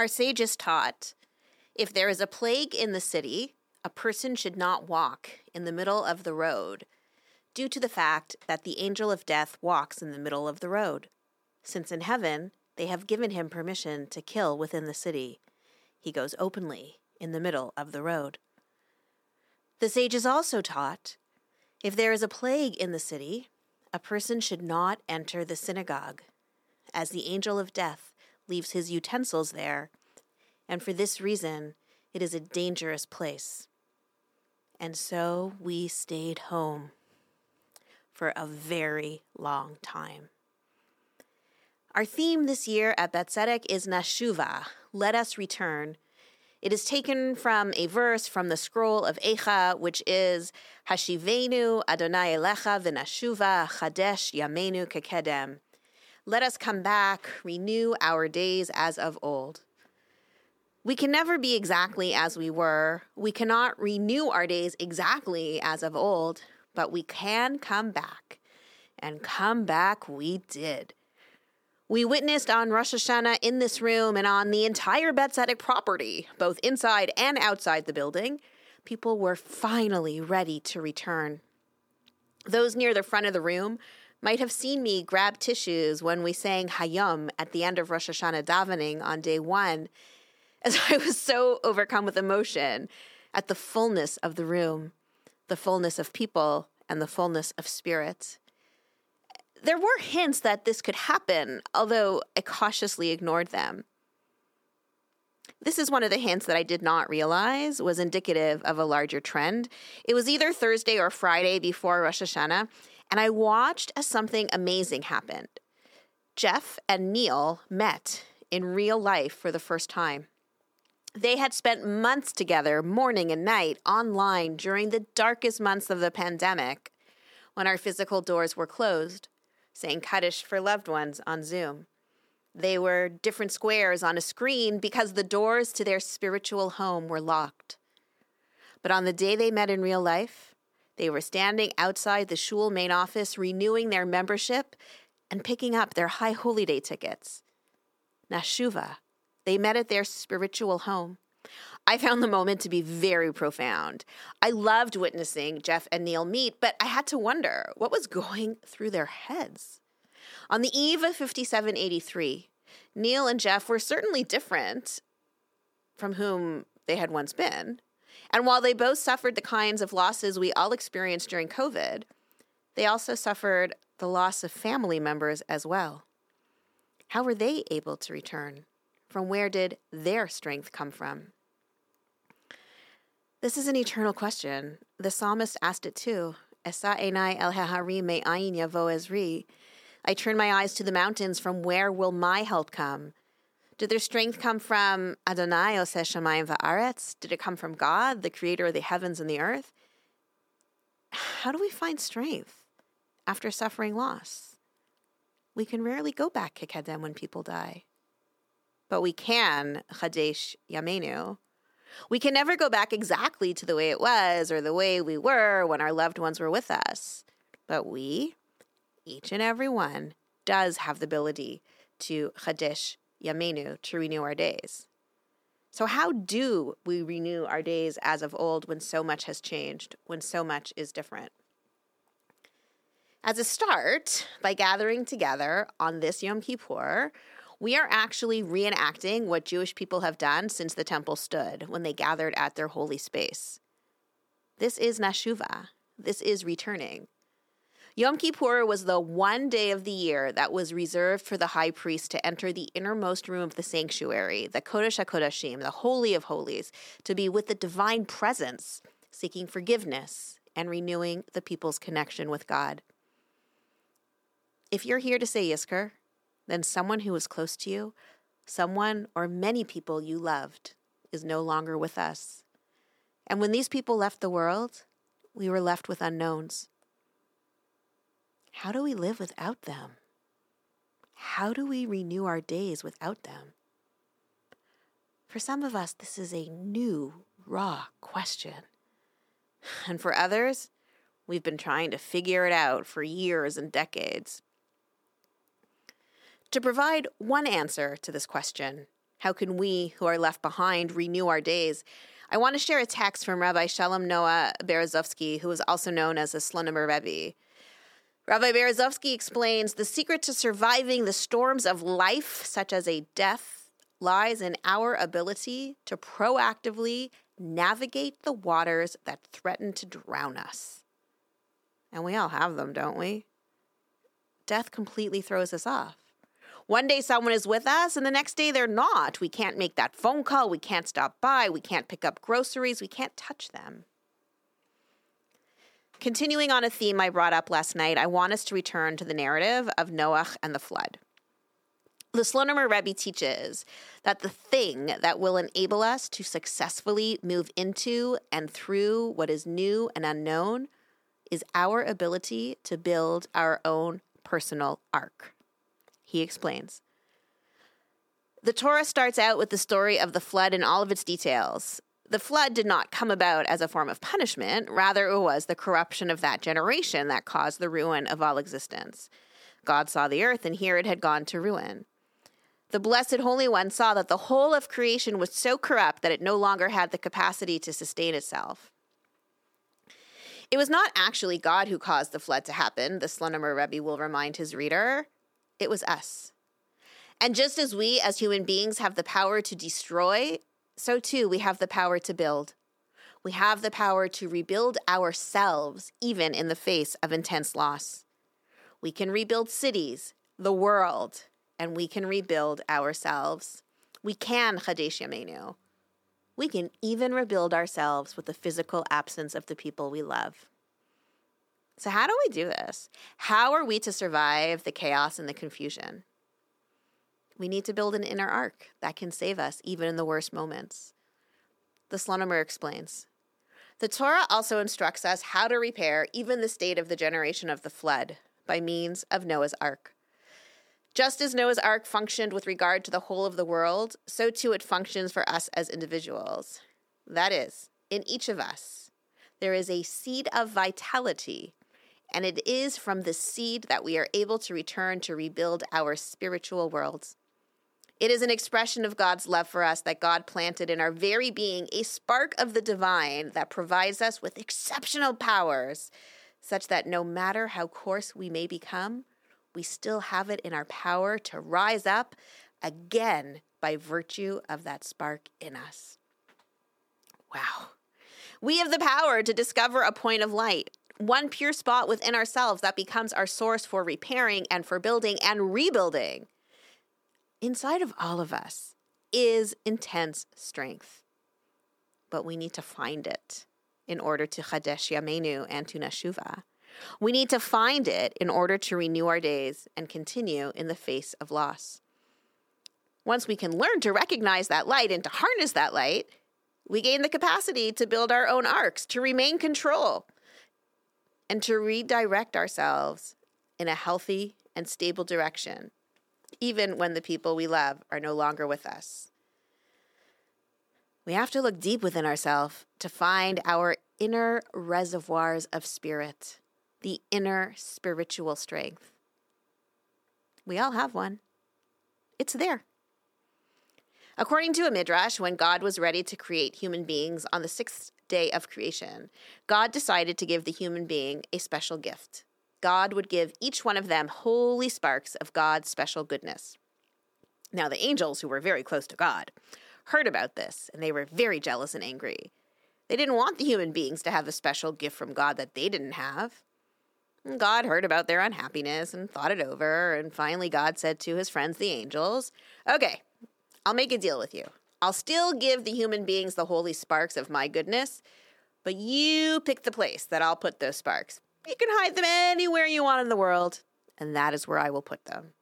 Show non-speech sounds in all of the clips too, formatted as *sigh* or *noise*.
Our sages taught if there is a plague in the city, a person should not walk in the middle of the road, due to the fact that the angel of death walks in the middle of the road, since in heaven they have given him permission to kill within the city. He goes openly in the middle of the road. The sages also taught if there is a plague in the city, a person should not enter the synagogue, as the angel of death leaves his utensils there, and for this reason it is a dangerous place. And so we stayed home for a very long time. Our theme this year at Beth Tzedec is Nashuva, let us return. It is taken from a verse from the scroll of Eicha, which is Hashivenu Adonai Elecha v'nashuva Chadesh Yamenu kekedem. Let us come back, renew our days as of old. We can never be exactly as we were. We cannot renew our days exactly as of old, but we can come back. And come back we did. We witnessed on Rosh Hashanah in this room and on the entire Beth property, both inside and outside the building, people were finally ready to return. Those near the front of the room might have seen me grab tissues when we sang Hayom at the end of Rosh Hashanah davening on day one, as *laughs* I was so overcome with emotion at the fullness of the room, the fullness of people, and the fullness of spirit. There were hints that this could happen, although I cautiously ignored them. This is one of the hints that I did not realize was indicative of a larger trend. It was either Thursday or Friday before Rosh Hashanah, and I watched as something amazing happened. Jeff and Neil met in real life for the first time. They had spent months together, morning and night, online during the darkest months of the pandemic when our physical doors were closed saying Kaddish for loved ones on Zoom. They were different squares on a screen because the doors to their spiritual home were locked. But on the day they met in real life, they were standing outside the shul main office renewing their membership and picking up their high holy day tickets. Nashuva, they met at their spiritual home. I found the moment to be very profound. I loved witnessing Jeff and Neil meet, but I had to wonder what was going through their heads. On the eve of 5783, Neil and Jeff were certainly different from whom they had once been. And while they both suffered the kinds of losses we all experienced during COVID, they also suffered the loss of family members as well. How were they able to return? From where did their strength come from? This is an eternal question. The psalmist asked it too. Enai el ezri. I turn my eyes to the mountains. From where will my help come? Did their strength come from Adonai oseh shamayim va'aretz? Did it come from God, the creator of the heavens and the earth? How do we find strength after suffering loss? We can rarely go back kekedem when people die. But we can chadesh yamenu we can never go back exactly to the way it was or the way we were when our loved ones were with us. But we, each and every one, does have the ability to Chadesh Yamenu, to renew our days. So, how do we renew our days as of old when so much has changed, when so much is different? As a start, by gathering together on this Yom Kippur, we are actually reenacting what Jewish people have done since the temple stood when they gathered at their holy space. This is Nashuva. This is returning. Yom Kippur was the one day of the year that was reserved for the high priest to enter the innermost room of the sanctuary, the Kodesh HaKodashim, the Holy of Holies, to be with the divine presence, seeking forgiveness and renewing the people's connection with God. If you're here to say Yizkor, then someone who was close to you, someone or many people you loved, is no longer with us. And when these people left the world, we were left with unknowns. How do we live without them? How do we renew our days without them? For some of us, this is a new, raw question. *laughs* And for others, we've been trying to figure it out for years and decades. To provide one answer to this question, How can we, who are left behind, renew our days? I want to share a text from Rabbi Shalom Noah Berezovsky, who is also known as a Slonimer Rebbe. Rabbi Berezovsky explains the secret to surviving the storms of life, such as a death, lies in our ability to proactively navigate the waters that threaten to drown us. And we all have them, don't we? Death completely throws us off. One day someone is with us, and the next day they're not. We can't make that phone call. We can't stop by. We can't pick up groceries. We can't touch them. Continuing on a theme I brought up last night, I want us to return to the narrative of Noah and the flood. The Slonimer Rebbe teaches that the thing that will enable us to successfully move into and through what is new and unknown is our ability to build our own personal ark. He explains. The Torah starts out with the story of the flood in all of its details. The flood did not come about as a form of punishment, rather, it was the corruption of that generation that caused the ruin of all existence. God saw the earth, and here it had gone to ruin. The Blessed Holy One saw that the whole of creation was so corrupt that it no longer had the capacity to sustain itself. It was not actually God who caused the flood to happen, the Slonimer Rebbe will remind his reader. It was us. And just as we as human beings have the power to destroy, so too we have the power to build. We have the power to rebuild ourselves, even in the face of intense loss. We can rebuild cities, the world, and we can rebuild ourselves. We can Chadesh Yameinu. We can even rebuild ourselves with the physical absence of the people we love. So, how do we do this? How are we to survive the chaos and the confusion? We need to build an inner ark that can save us even in the worst moments. The Slonimer explains The Torah also instructs us how to repair even the state of the generation of the flood by means of Noah's ark. Just as Noah's Ark functioned with regard to the whole of the world, so too it functions for us as individuals. That is, in each of us, there is a seed of vitality, and it is from this seed that we are able to return to rebuild our spiritual worlds. It is an expression of God's love for us that God planted in our very being a spark of the divine that provides us with exceptional powers, such that no matter how coarse we may become, we still have it in our power to rise up again by virtue of that spark in us. Wow. We have the power to discover a point of light, one pure spot within ourselves that becomes our source for repairing and for building and rebuilding. Inside of all of us is intense strength, but we need to find it in order to Chadesh Yamenu and to. We need to find it in order to renew our days and continue in the face of loss. Once we can learn to recognize that light and to harness that light, we gain the capacity to build our own arks, to remain control, and to redirect ourselves in a healthy and stable direction, even when the people we love are no longer with us. We have to look deep within ourselves to find our inner reservoirs of spirit the inner spiritual strength. We all have one. It's there. According to a midrash, when God was ready to create human beings on the sixth day of creation, God decided to give the human being a special gift. God would give each one of them holy sparks of God's special goodness. Now, the angels, who were very close to God, heard about this, and they were very jealous and angry. They didn't want the human beings to have a special gift from God that they didn't have. God heard about their unhappiness and thought it over, and finally God said to his friends, the angels, Okay, I'll make a deal with you. I'll still give the human beings the holy sparks of my goodness, but you pick the place that I'll put those sparks. You can hide them anywhere you want in the world, and that is where I will put them.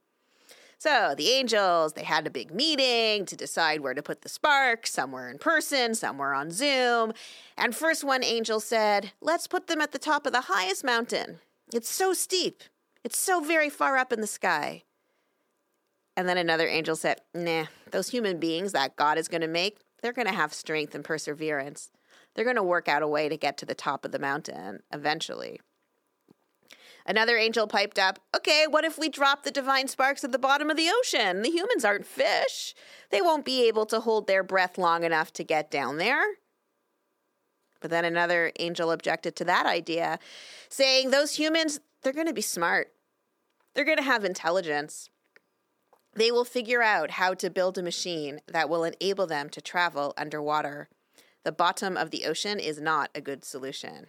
So the angels, they had a big meeting to decide where to put the sparks, somewhere in person, somewhere on Zoom. And first one angel said, Let's put them at the top of the highest mountain. It's so steep. It's so very far up in the sky. And then another angel said, Nah, those human beings that God is going to make, they're going to have strength and perseverance. They're going to work out a way to get to the top of the mountain eventually. Another angel piped up, Okay, what if we drop the divine sparks at the bottom of the ocean? The humans aren't fish. They won't be able to hold their breath long enough to get down there. But then another angel objected to that idea, saying, Those humans, they're going to be smart. They're going to have intelligence. They will figure out how to build a machine that will enable them to travel underwater. The bottom of the ocean is not a good solution.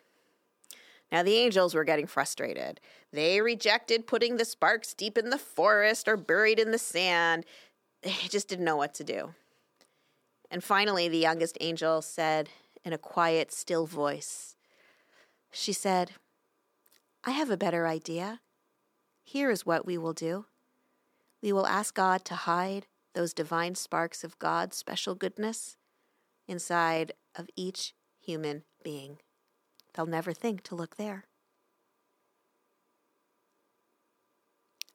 Now, the angels were getting frustrated. They rejected putting the sparks deep in the forest or buried in the sand. They just didn't know what to do. And finally, the youngest angel said in a quiet, still voice, She said, I have a better idea. Here is what we will do we will ask God to hide those divine sparks of God's special goodness inside of each human being. They'll never think to look there.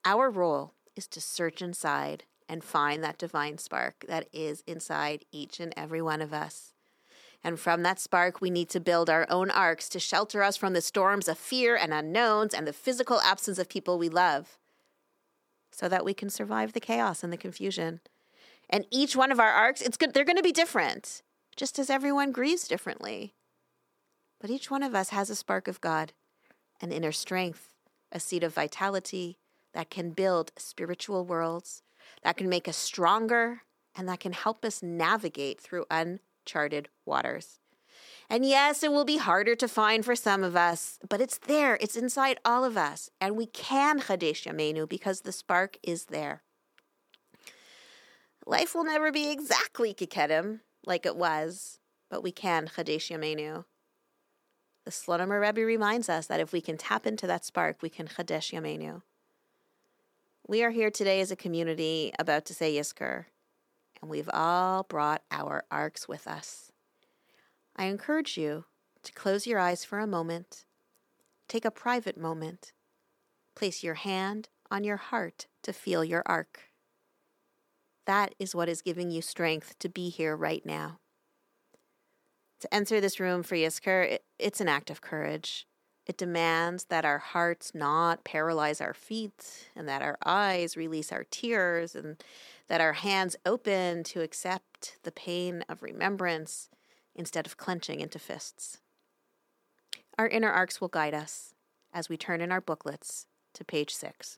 Our role is to search inside and find that divine spark that is inside each and every one of us. And from that spark, we need to build our own arks to shelter us from the storms of fear and unknowns and the physical absence of people we love so that we can survive the chaos and the confusion. And each one of our arks, it's good, they're going to be different, just as everyone grieves differently. But each one of us has a spark of God, an inner strength, a seed of vitality that can build spiritual worlds, that can make us stronger, and that can help us navigate through uncharted waters. And yes, it will be harder to find for some of us, but it's there. It's inside all of us. And we can Chadesh Yameinu because the spark is there. Life will never be exactly Kekedem like it was, but we can Chadesh Yameinu. The Slonimer Rebbe reminds us that if we can tap into that spark, we can Chadesh Yamenu. We are here today as a community about to say Yizkor, and we've all brought our arks with us. I encourage you to close your eyes for a moment, take a private moment, place your hand on your heart to feel your ark. That is what is giving you strength to be here right now. To enter this room for Yizkor, it, it's an act of courage. It demands that our hearts not paralyze our feet and that our eyes release our tears and that our hands open to accept the pain of remembrance instead of clenching into fists. Our inner arks will guide us as we turn in our booklets to page six.